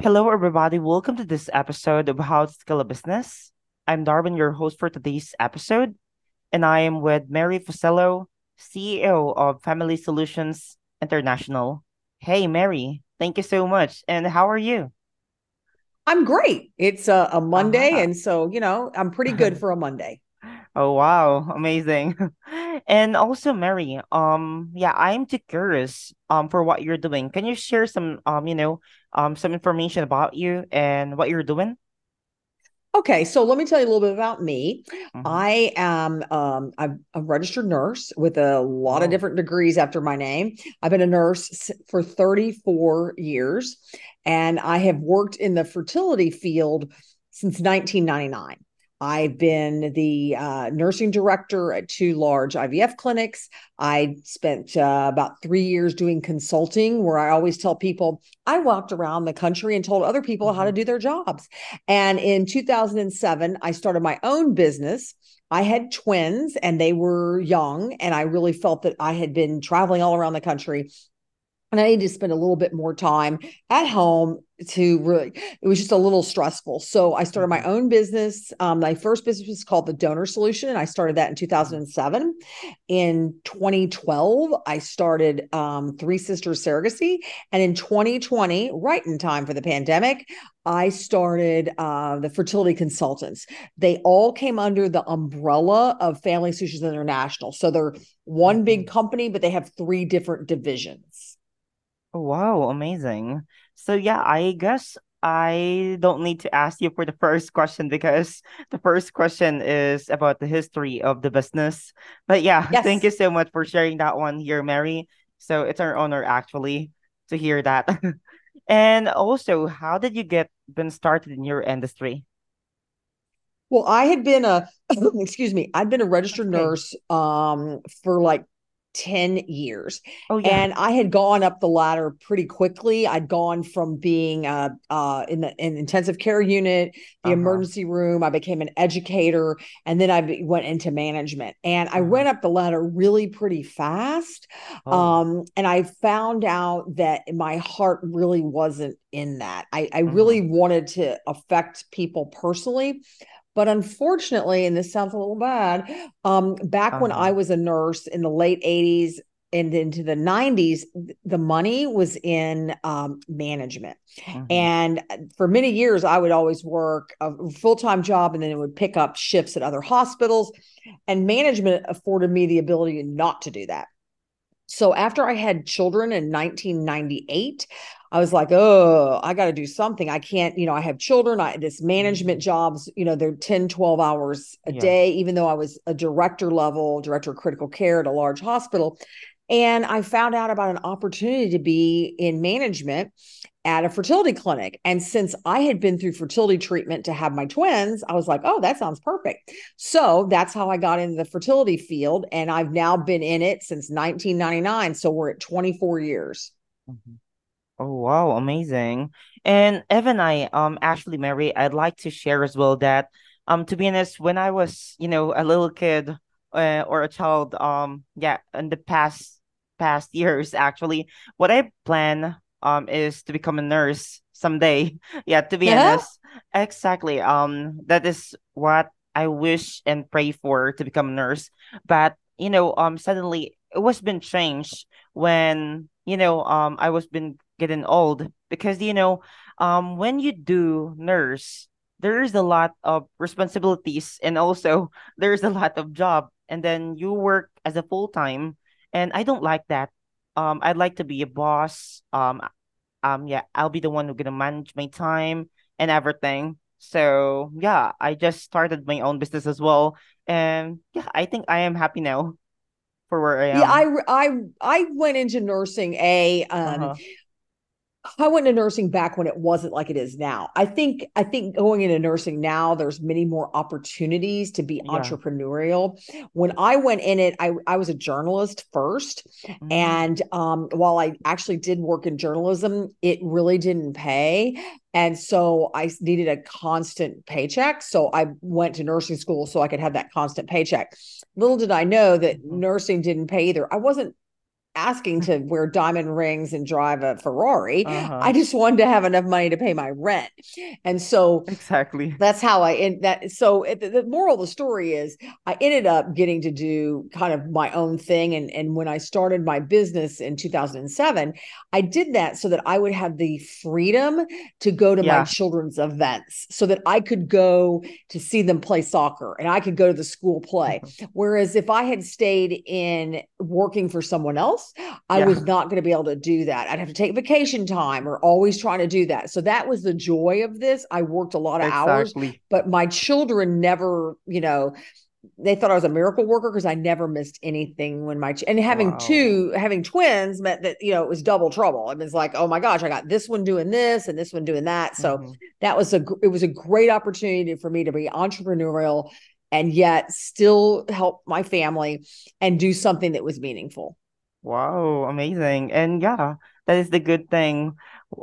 Hello, everybody. Welcome to this episode of How to Scale a Business. I'm Darwin, your host for today's episode, and I am with Mary Fusillo, CEO of Family Solutions International. Hey, Mary, thank you so much. And how are you? I'm great. It's a, a Monday, Uh-huh. and so you know I'm pretty good for a Monday. Oh, wow, amazing. And also, Mary, um, yeah, I'm too curious um for what you're doing. Can you share some um, you know, um some information about you and what you're doing? Okay, so let me tell you a little bit about me. Mm-hmm. I am um, I'm a registered nurse with a lot of Oh. different degrees after my name. I've been a nurse for 34 years, and I have worked in the fertility field since 1999. I've been the uh, nursing director at two large IVF clinics. I spent uh, about three years doing consulting, where I always tell people I walked around the country and told other people how Mm-hmm. to do their jobs. And in 2007, I started my own business. I had twins and they were young, and I really felt that I had been traveling all around the country and I needed to spend a little bit more time at home to really, it was just a little stressful. So I started my Mm-hmm. own business. Um, my first business was called The Donor Solution, and I started that in 2007. In 2012, I started um, Three Sisters Surrogacy. And in 2020, right in time for the pandemic, I started uh, the Fertility Consultants. They all came under the umbrella of Family Solutions International. So they're one Mm-hmm. big company, but they have three different divisions. Oh, Wow, amazing. So yeah, I guess I don't need to ask you for the first question because the first question is about the history of the business. But yeah, thank you so much for sharing that one here, Mary. So it's our honor actually to hear that. And also, how did you get been started in your industry? Well, I had been a, excuse me, I'd been a registered okay. nurse um, for like 10 years. Oh yeah. And I had gone up the ladder pretty quickly. I'd gone from being uh, uh, in the in intensive care unit, the Uh-huh. emergency room. I became an educator, and then I went into management. And I Uh-huh. went up the ladder really pretty fast. Oh. Um, and I found out that my heart really wasn't in that. I, I Mm-hmm. really wanted to affect people personally. But unfortunately, and this sounds a little bad, um, back when Uh-huh. I was a nurse in the late 80s and into the 90s, the money was in um, management. Mm-hmm. And for many years, I would always work a full time job and then it would pick up shifts at other hospitals. And management afforded me the ability not to do that. So after I had children in 1998, I was like, oh, I got to do something. I can't, you know, I have children. I this management Mm-hmm. jobs, you know, they're 10, 12 hours a Yeah. day, even though I was a director level, director of critical care at a large hospital. And I found out about an opportunity to be in management at a fertility clinic. And since I had been through fertility treatment to have my twins, I was like, oh, that sounds perfect. So that's how I got into the fertility field. And I've now been in it since 1999. So we're at 24 years. Mm-hmm. Oh wow, amazing. And Evan, I um actually Mary, I'd like to share as well that um to be honest, when I was, you know, a little kid uh, or a child, um yeah, in the past past years actually, what I plan um is to become a nurse someday. Yeah, to be honest. Exactly. Um that is what I wish and pray for to become a nurse. But, you know, um suddenly it was been changed when, you know, um I was been getting old because you know um when you do nurse there is a lot of responsibilities and also there's a lot of job. And then you work as a full time and I don't like that. Um I'd like to be a boss. Um um yeah I'll be the one who gonna manage my time and everything. So yeah I just started my own business as well. And yeah I think I am happy now for where I am. Yeah, I I I went into nursing a um uh-huh I went into nursing back when it wasn't like it is now. I think I think going into nursing now, there's many more opportunities to be yeah entrepreneurial. When I went in it, I, I was a journalist first. mm-hmm. And um, while I actually did work in journalism, it really didn't pay. And so I needed a constant paycheck. So I went to nursing school so I could have that constant paycheck. Little did I know that Mm-hmm. nursing didn't pay either. I wasn't asking to wear diamond rings and drive a Ferrari. Uh-huh. I just wanted to have enough money to pay my rent. And so Exactly. that's how I in that. So the, the moral of the story is I ended up getting to do kind of my own thing. And, and when I started my business in 2007, I did that so that I would have the freedom to go to Yeah. my children's events so that I could go to see them play soccer and I could go to the school play. Whereas if I had stayed in working for someone else, I Yeah. was not going to be able to do that. I'd have to take vacation time or always trying to do that. So that was the joy of this. I worked a lot of hours, but my children never, you know, they thought I was a miracle worker because I never missed anything when my ch- and having Wow. two having twins meant that you know it was double trouble. It was like, oh my gosh, I got this one doing this and this one doing that. So Mhm. that was a it was a great opportunity for me to be entrepreneurial and yet still help my family and do something that was meaningful. Wow, amazing. And yeah, that is the good thing.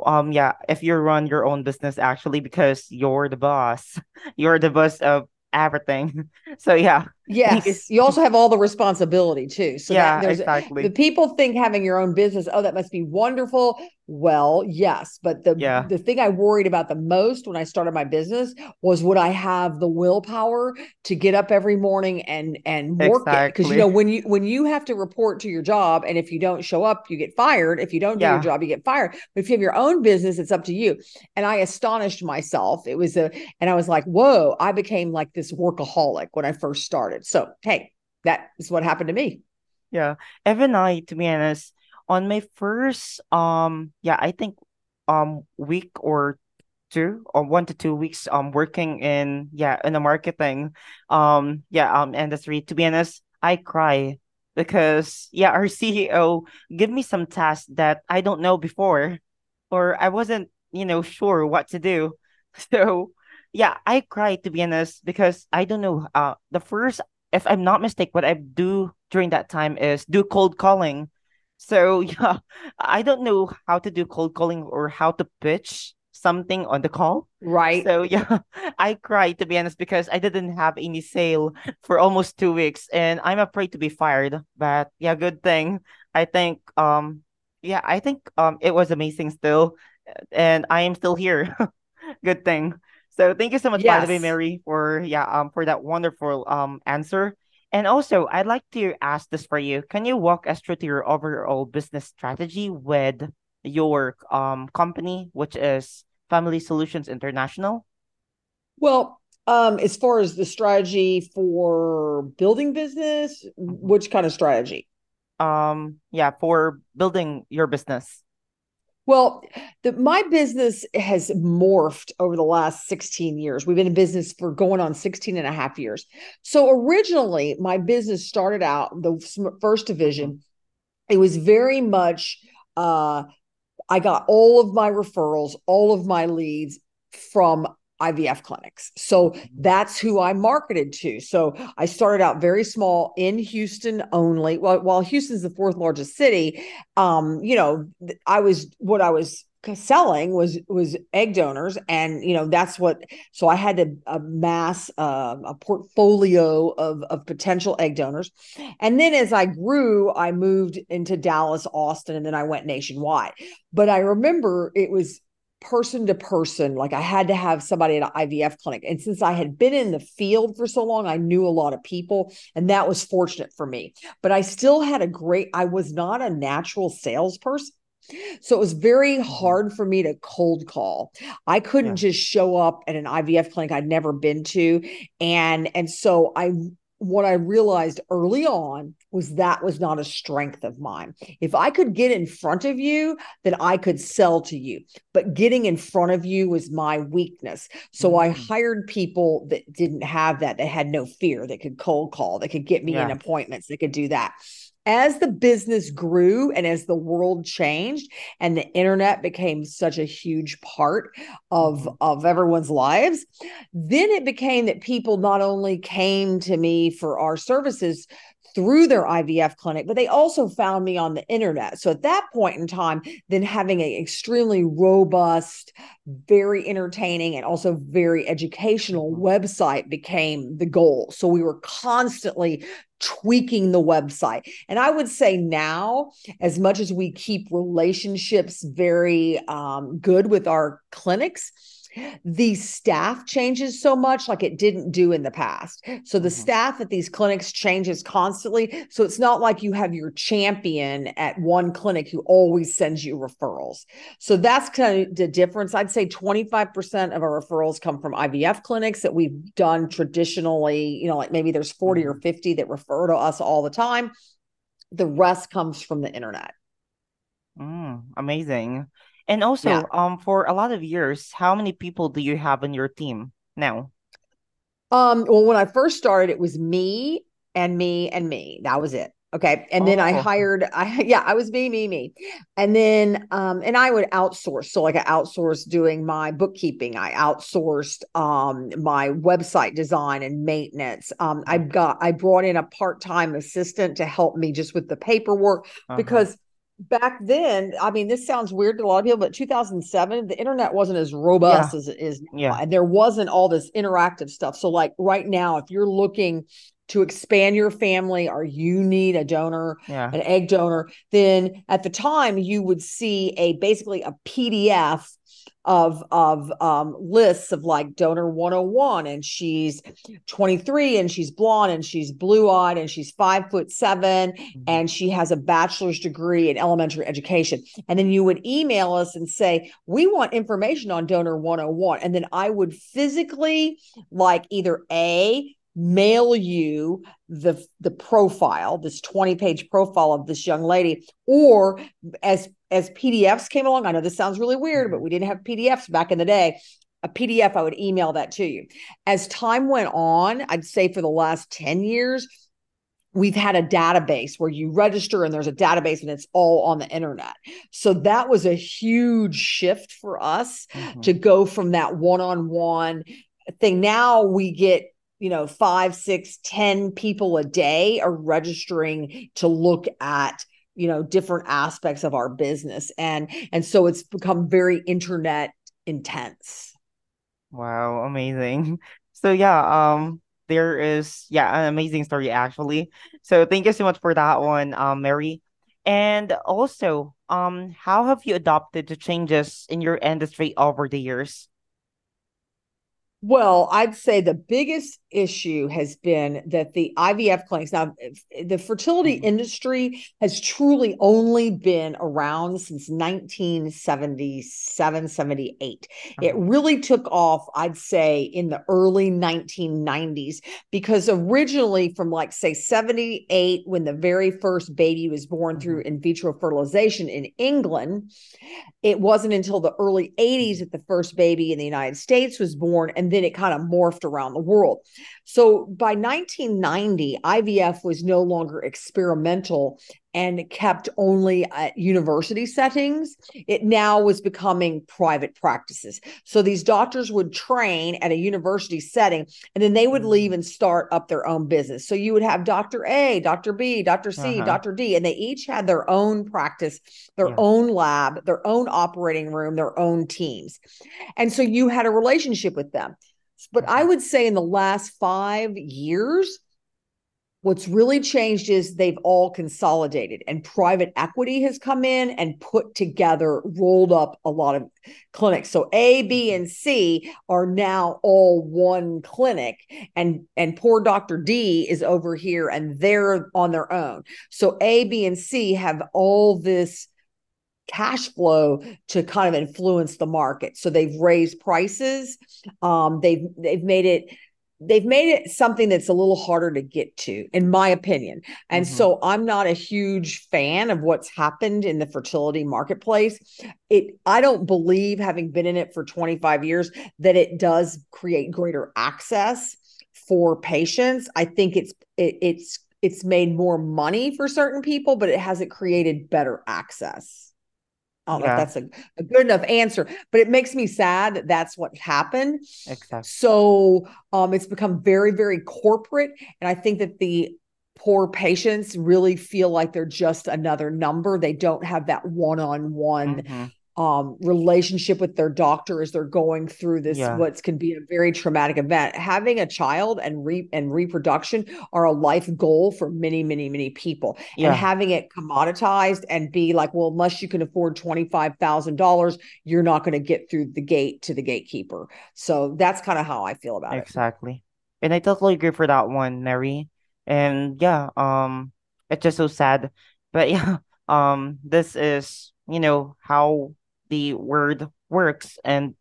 Um, yeah, if you run your own business actually because you're the boss, you're the boss of everything. So yeah. Yes, you also have all the responsibility too. So Yeah, there's the people think having your own business, oh, that must be wonderful. Well, yes, but the Yeah. the thing I worried about the most when I started my business was would I have the willpower to get up every morning and and work it? Because you know when you when you have to report to your job and if you don't show up, you get fired. If you don't do your job, you get fired. But if you have your own business, it's up to you. And I astonished myself. It was a and I was like, whoa, I became like this workaholic when I first started. So hey, that is what happened to me. yeah. Even I, to be honest, on my first um yeah, I think um week or two or one to two weeks um working in yeah in the marketing um yeah um industry to be honest I cry because yeah our CEO give me some tasks that I don't know before or I wasn't you know sure what to do so yeah I cried to be honest because I don't know uh the first if I'm not mistaken what I do during that time is do cold calling so yeah I don't know how to do cold calling or how to pitch something on the call. Right. So yeah, I cried to be honest because I didn't have any sale for almost two weeks and I'm afraid to be fired. But yeah, good thing. I think um yeah, I think um it was amazing still and I am still here. Good thing. So thank you so much by the way, Mary, for yeah, um for that wonderful um answer. And also, I'd like to ask this for you. Can you walk us through to your overall business strategy with your um company, which is Family Solutions International? Well, um, as far as the strategy for building business, Mhm. which kind of strategy? Um, yeah, for building your business. Well, the, my business has morphed over the last 16 years. We've been in business for going on 16 and a half years. So originally, my business started out the first division. It was very much uh, I got all of my referrals, all of my leads from IVF clinics. So Mhm. that's who I marketed to. So I started out very small in Houston only. While, while Houston's the fourth largest city, um, you know, I was what I was selling was was egg donors and you know that's what so i had to amass uh, a portfolio of of potential egg donors and then as i grew i moved into dallas austin and then i went nationwide but i remember it was person to person like i had to have somebody at an ivf clinic and since i had been in the field for so long i knew a lot of people and that was fortunate for me but i still had a great i was not a natural salesperson so it was very Mhm. hard for me to cold call. I couldn't Yeah. just show up at an IVF clinic I'd never been to. And and so I what I realized early on was that was not a strength of mine. If I could get in front of you, then I could sell to you. But getting in front of you was my weakness. So I Mm. hired people that didn't have that, that had no fear, that could cold call, that could get me in appointments, that could do that as the business grew and as the world changed and the internet became such a huge part of Mhm. of everyone's lives then it became that people not only came to me for our services through their IVF clinic but they also found me on the internet so at that point in time then having an extremely robust very entertaining and also very educational Mhm. website became the goal so we were constantly tweaking the website. And I would say now, as much as we keep relationships very um, good with our clinics, the staff changes so much like it didn't do in the past. So the mm-hmm. staff at these clinics changes constantly. So it's not like you have your champion at one clinic who always sends you referrals. So that's kind of the difference. I'd say 25% of our referrals come from IVF clinics that we've done traditionally, you know, like maybe there's 40 or mm-hmm. 50 that refer to us all the time. The rest comes from the internet. Mm, amazing. And also, yeah. um, for a lot of years, how many people do you have on your team now? Um, well, when I first started, it was me and me and me. That was it. Okay. And then I oh. hired, I yeah, I was me, me, me. And then um, and I would outsource. So like I outsourced doing my bookkeeping. I outsourced um my website design and maintenance. Um, I got I brought in a part-time assistant to help me just with the paperwork uh-huh. because back then, I mean, this sounds weird to a lot of people, but 2007, the internet wasn't as robust yeah. as it is now. Yeah. And there wasn't all this interactive stuff. So, like right now, if you're looking to expand your family or you need a donor, yeah. an egg donor, then at the time you would see a basically a PDF of of um, lists of like donor 101 and she's 23 and she's blonde and she's blue-eyed and she's five foot 7 mm-hmm. and she has a bachelor's degree in elementary education and then you would email us and say we want information on donor 101 and then i would physically like either a mail you the the profile this 20 page profile of this young lady or as as PDFs came along I know this sounds really weird but we didn't have PDFs back in the day a PDF I would email that to you as time went on I'd say for the last 10 years we've had a database where you register and there's a database and it's all on the internet. So that was a huge shift for us mm-hmm. to go from that one-on-one thing. Now we get you know five six ten people a day are registering to look at you know different aspects of our business. And and so it's become very internet intense. Wow amazing. So yeah um there is yeah an amazing story actually. So thank you so much for that one um mary. And also um how have you adopted the changes in your industry over the years well, I'd say the biggest issue has been that the IVF clinics, now, the fertility mm-hmm. industry has truly only been around since 1977, 78. Mm-hmm. It really took off, I'd say, in the early 1990s, because originally, from like, say, 78, when the very first baby was born mm-hmm. through in vitro fertilization in England, it wasn't until the early 80s that the first baby in the United States was born. And then it kind of morphed around the world. So by 1990, IVF was no longer experimental and kept only at university settings. It now was becoming private practices. So these doctors would train at a university setting and then they would mm-hmm. leave and start up their own business. So you would have Dr. A, Dr. B, Dr. C, uh-huh. Dr. D, and they each had their own practice, their yeah. own lab, their own operating room, their own teams. And so you had a relationship with them. But I would say in the last five years, what's really changed is they've all consolidated and private equity has come in and put together, rolled up a lot of clinics. So A, B, and C are now all one clinic. And and poor Dr. D is over here and they're on their own. So A, B, and C have all this cash flow to kind of influence the market. So they've raised prices. Um, they've they've made it they've made it something that's a little harder to get to in my opinion. And mm-hmm. so i'm not a huge fan of what's happened in the fertility marketplace. It i don't believe having been in it for 25 years that it does create greater access for patients. I think it's it, it's it's made more money for certain people but it hasn't created better access I don't yeah. know if that's a, a, good enough answer, but it makes me sad that that's what happened. Exactly. So um, it's become very, very corporate. And I think that the poor patients really feel like they're just another number. They don't have that one on one um, relationship with their doctor as they're going through this Yeah. what can be a very traumatic event having a child and re- and reproduction are a life goal for many many many people and having it commoditized and be like well unless you can afford $25000 you're not going to get through the gate to the gatekeeper so that's kind of how i feel about it Exactly. And I totally agree for that one, Mary. And yeah, um, it's just so sad. But yeah, um, this is, you know, how the word works. And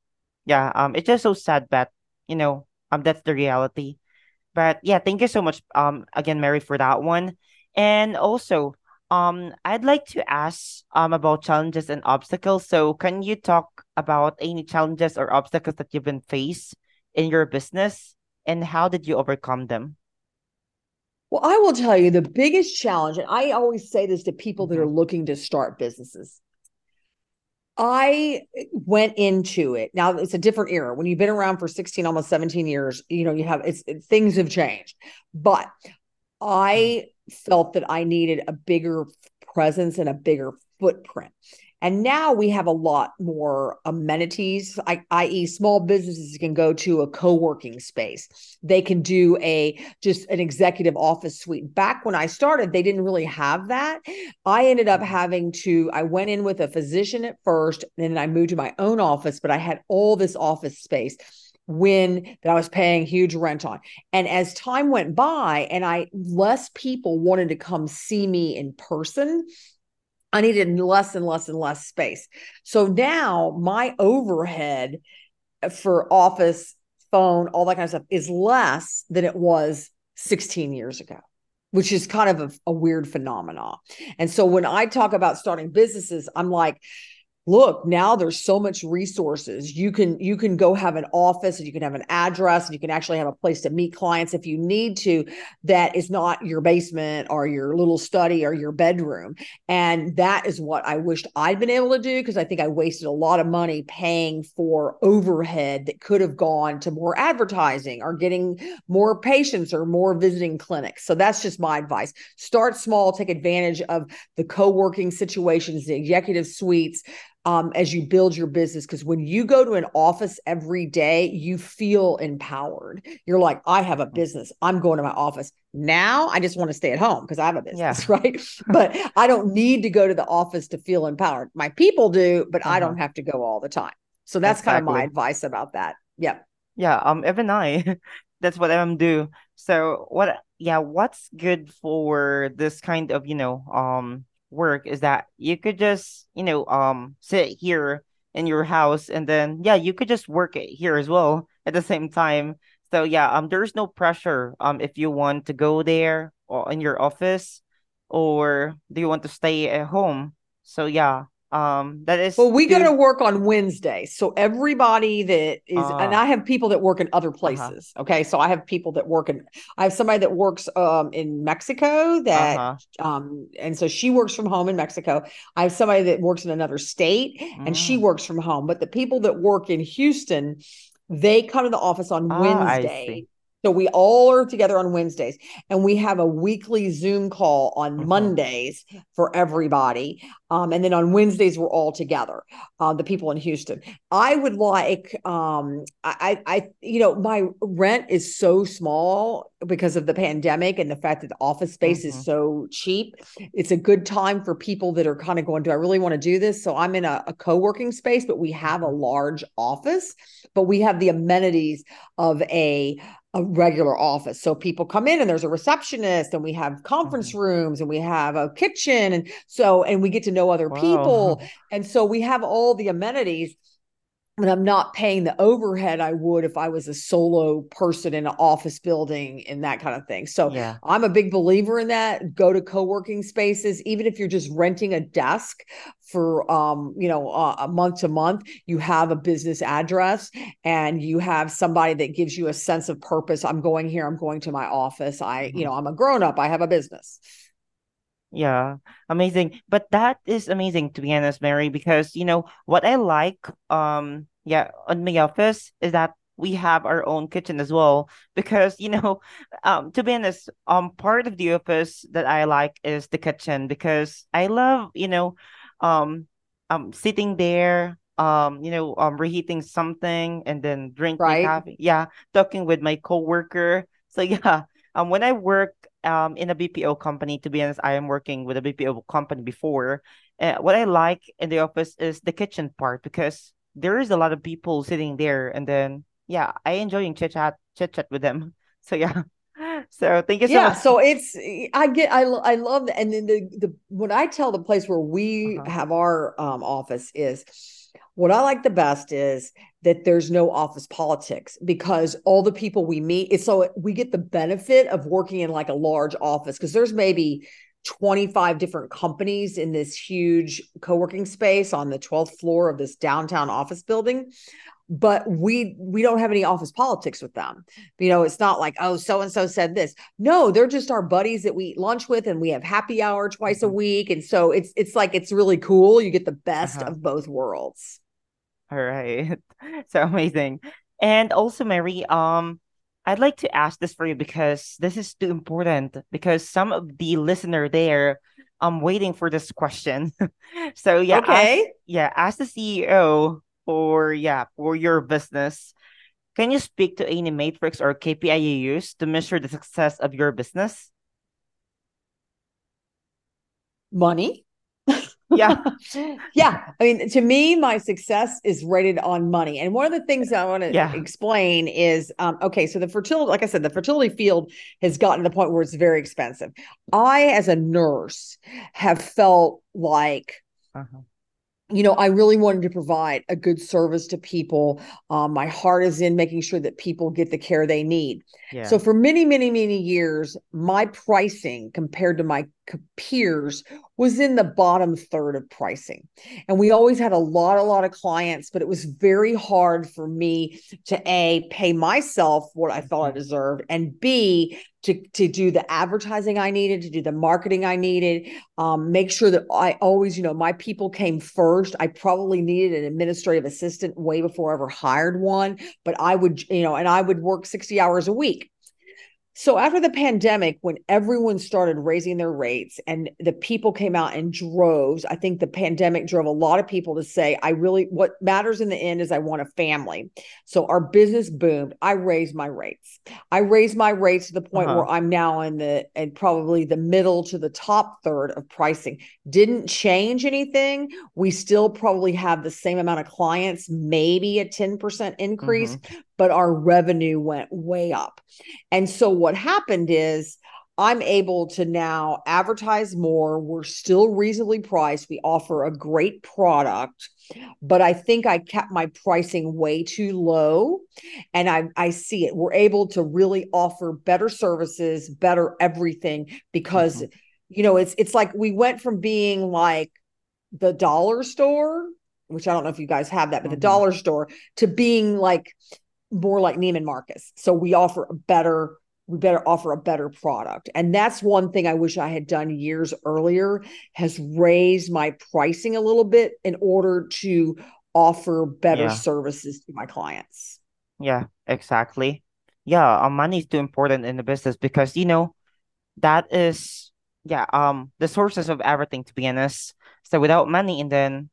yeah, um, it's just so sad that, you know, um, that's the reality. But yeah, thank you so much, um, again, Mary, for that one. And also, um, I'd like to ask, um, about challenges and obstacles. So can you talk about any challenges or obstacles that you've been faced in your business? and how did you overcome them? Well, I will tell you the biggest challenge, and I always say this to people that are Mhm. looking to start businesses. I went into it. Now it's a different era. When you've been around for 16, almost 17 years, you know, you have it's it, things have changed. But I felt that I needed a bigger presence and a bigger footprint. And now we have a lot more amenities, i.e., small businesses can go to a co-working space. They can do a just an executive office suite. Back when I started, they didn't really have that. I ended up having to, I went in with a physician at first, and then I moved to my own office, but I had all this office space when that I was paying huge rent on. And as time went by and I less people wanted to come see me in person, I needed less and less and less space. So now my overhead for office, phone, all that kind of stuff is less than it was 16 years ago. Which is kind of a, a weird phenomenon. And so when I talk about starting businesses, I'm like, look now there's so much resources. You can you can go have an office and you can have an address and you can actually have a place to meet clients if you need to that is not your basement or your little study or your bedroom. And that is what i wished i'd been able to do because i think i wasted a lot of money paying for overhead that could have gone to more advertising or getting more patients or more visiting clinics. So that's just my advice. Start small take advantage of the co-working situations the executive suites um, as you build your business. Because when you go to an office every day, you feel empowered. You're like, I have a business. I'm going to my office. Now I just want to stay at home because I have a business, Yeah. right? but I don't need to go to the office to feel empowered. My people do, but I Uh-huh. don't have to go all the time. So that's kind of my advice about that. Yeah. Yeah, um, even I, that's what I'm do. So what, yeah, what's good for this kind of, you know, um, work is that you could just, you know, um, sit here in your house and then, yeah, you could just work it here as well at the same time. So yeah, um, there's no pressure, um, if you want to go there or in your office or do you want to stay at home? So yeah, um, that is Well, we go to work on wednesday So everybody that is, and uh, I have people that work in other uh-huh, places. Okay. So I have people that work in, I have somebody that works um, in Mexico that, uh-huh, um, and so she works from home in Mexico. I have somebody that works in another state and she mm. works from home. But the people that work in Houston, they come to the office on Ah, Wednesday. So we all are together on Wednesdays and we have a weekly Zoom call on Mm-hmm. Mondays for everybody. Um, and then on Wednesdays, we're all together, uh, the people in Houston. I would like, um, I, I, I- you know, my rent is so small because of the pandemic and the fact that the office space Mm-hmm. is so cheap. It's a good time for people that are kind of going, do I really want to do this? So I'm in a, a co-working space, but we have a large office, but we have the amenities of a a regular office. So people come in and there's a receptionist and we have conference Mm-hmm. rooms and we have a kitchen and so and we get to know other Wow. people and so we have all the amenities and I'm not paying the overhead I would if I was a solo person in an office building and that kind of thing. So Yeah. I'm a big believer in that. Go to co-working spaces, even if you're just renting a desk for um, you know, uh, a month to month, you have a business address and you have somebody that gives you a sense of purpose. I'm going here, I'm going to my office. I, you Mhm. know, I'm a grown up, I have a business. Yeah, amazing. But that is amazing to be honest, Mary, because you know what I like, um, yeah, on my office is that we have our own kitchen as well. Because you know, um, to be honest, um, part of the office that I like is the kitchen because I love, you know, um, um sitting there um you know um reheating something and then drinking right? coffee yeah talking with my coworker so yeah um when I work um in a BPO company to be honest I am working with a BPO company before. Uh, what I like in the office is the kitchen part because there is a lot of people sitting there and then yeah I enjoying chit chat chit chat with them. So yeah. So thank you so Yeah, much. so it's I get I I love that, and then the the what I tell the place where we uh-huh. have our um, office is what I like the best is that there's no office politics because all the people we meet it's so we get the benefit of working in like a large office because there's maybe 25 different companies in this huge co-working space on the 12th floor of this downtown office building but we we don't have any office politics with them you know it's not like oh so and so said this no they're just our buddies that we eat lunch with and we have happy hour twice a Mhm. week and so it's it's like it's really cool you get the best Uh-huh. of both worlds All right. So amazing. And also, Mary, um, I'd like to ask this for you because this is too important because some of the listener there I'm waiting for this question. So yeah, as okay yeah, as the CEO for yeah, for your business, can you speak to any matrix or KPI you use to measure the success of your business? money Yeah. yeah i mean to me my success is rated on money and one of the things i want to Yeah. explain is um, okay so the fertility like i said the fertility field has gotten to the point where it's very expensive i as a nurse have felt like Uh-huh. You know, I really wanted to provide a good service to people. Um, my heart is in making sure that people get the care they need. Yeah. So, for many, many, many years, my pricing compared to my peers was in the bottom third of pricing. And we always had a lot, a lot of clients, but it was very hard for me to A, pay myself what I thought I Mhm. deserved, and B, to, to do the advertising I needed, to do the marketing I needed, um, make sure that I always, you know, my people came first. I probably needed an administrative assistant way before I ever hired one, but I would, you know, and I would work 60 hours a week. So after the pandemic, when everyone started raising their rates and the people came out in droves, I think the pandemic drove a lot of people to say, I really, what matters in the end is I want a family. So our business boomed. I raised my rates. I raised my rates to the point Uh-huh. where I'm now in the, and probably the middle to the top third of pricing. Didn't change anything. We still probably have the same amount of clients, maybe a 10% increase, Mm-hmm. But our revenue went way up. And so what happened is I'm able to now advertise more. We're still reasonably priced. We offer a great product, but I think I kept my pricing way too low. And I, I see it. We're able to really offer better services, better everything because, Mm-hmm. you know, it's it's like we went from being like the dollar store, which I don't know if you guys have that, but the Mm-hmm. dollar store to being like more like Neiman Marcus. So we offer a better, we better offer a better product. And that's one thing I wish I had done years earlier has raised my pricing a little bit in order to offer better Yeah. services to my clients. Yeah, exactly. Yeah, money is too important in the business because you know that is yeah um the sources of everything to be honest. So without money, and then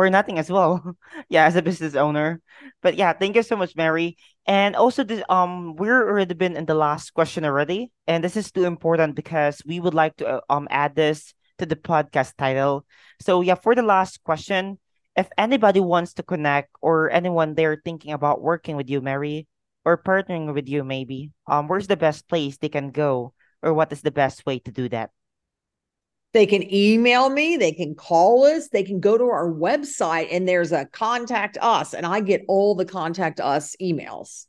we're nothing as well. yeah, as a business owner. But yeah, thank you so much, Mary. And also, this um we're already been in the last question already, and this is too important because we would like to uh, um add this to the podcast title. So yeah, for the last question, if anybody wants to connect or anyone there thinking about working with you, Mary, or partnering with you, maybe, um, where's the best place they can go, or what is the best way to do that? They can email me, they can call us, they can go to our website and there's a contact us, and I get all the contact us emails.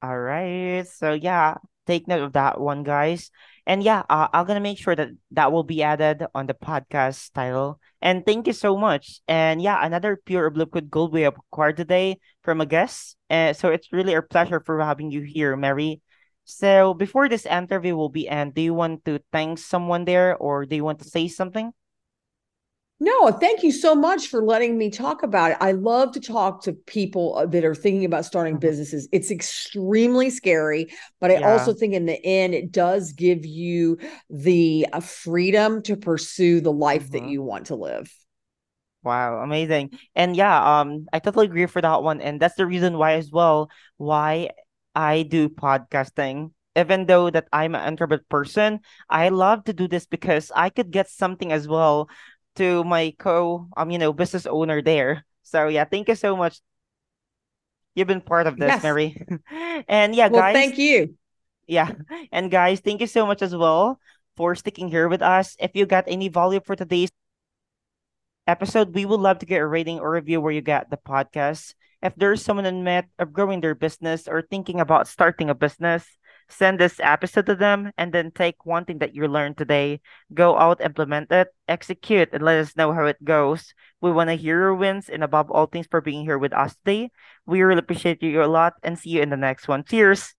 All right. So yeah, take note of that one, guys. And yeah, uh, I'm gonna make sure that that will be added on the podcast title. And thank you so much. And yeah, another pure blue code gold we acquired today from a guest. And so it's really a pleasure for having you here, Mary. So before this interview will be end, do you want to thank someone there or do you want to say something? No, thank you so much for letting me talk about it. I love to talk to people uh, that are thinking about starting Mhm. businesses. It's extremely scary, but I Yeah. also think in the end, it does give you the uh, freedom to pursue the life that Mhm. you want to live. Wow, amazing. And yeah, um, I totally agree for that one. And that's the reason why as well, why I do podcasting. Even though that I'm an introvert person, I love to do this because I could get something as well to my co um, you know, business owner there. So yeah, thank you so much. You've been part of this, Yes. Mary. And yeah, Well, guys, thank you. yeah. And guys, thank you so much as well for sticking here with us. If you got any value for today's episode, we would love to get a rating or review where you get the podcast. If there's someone in met of uh, growing their business or thinking about starting a business, send this episode to them and then take one thing that you learned today, go out, implement it, execute, and let us know how it goes. We want to hear your wins and above all things for being here with us today. We really appreciate you a lot and see you in the next one. Cheers.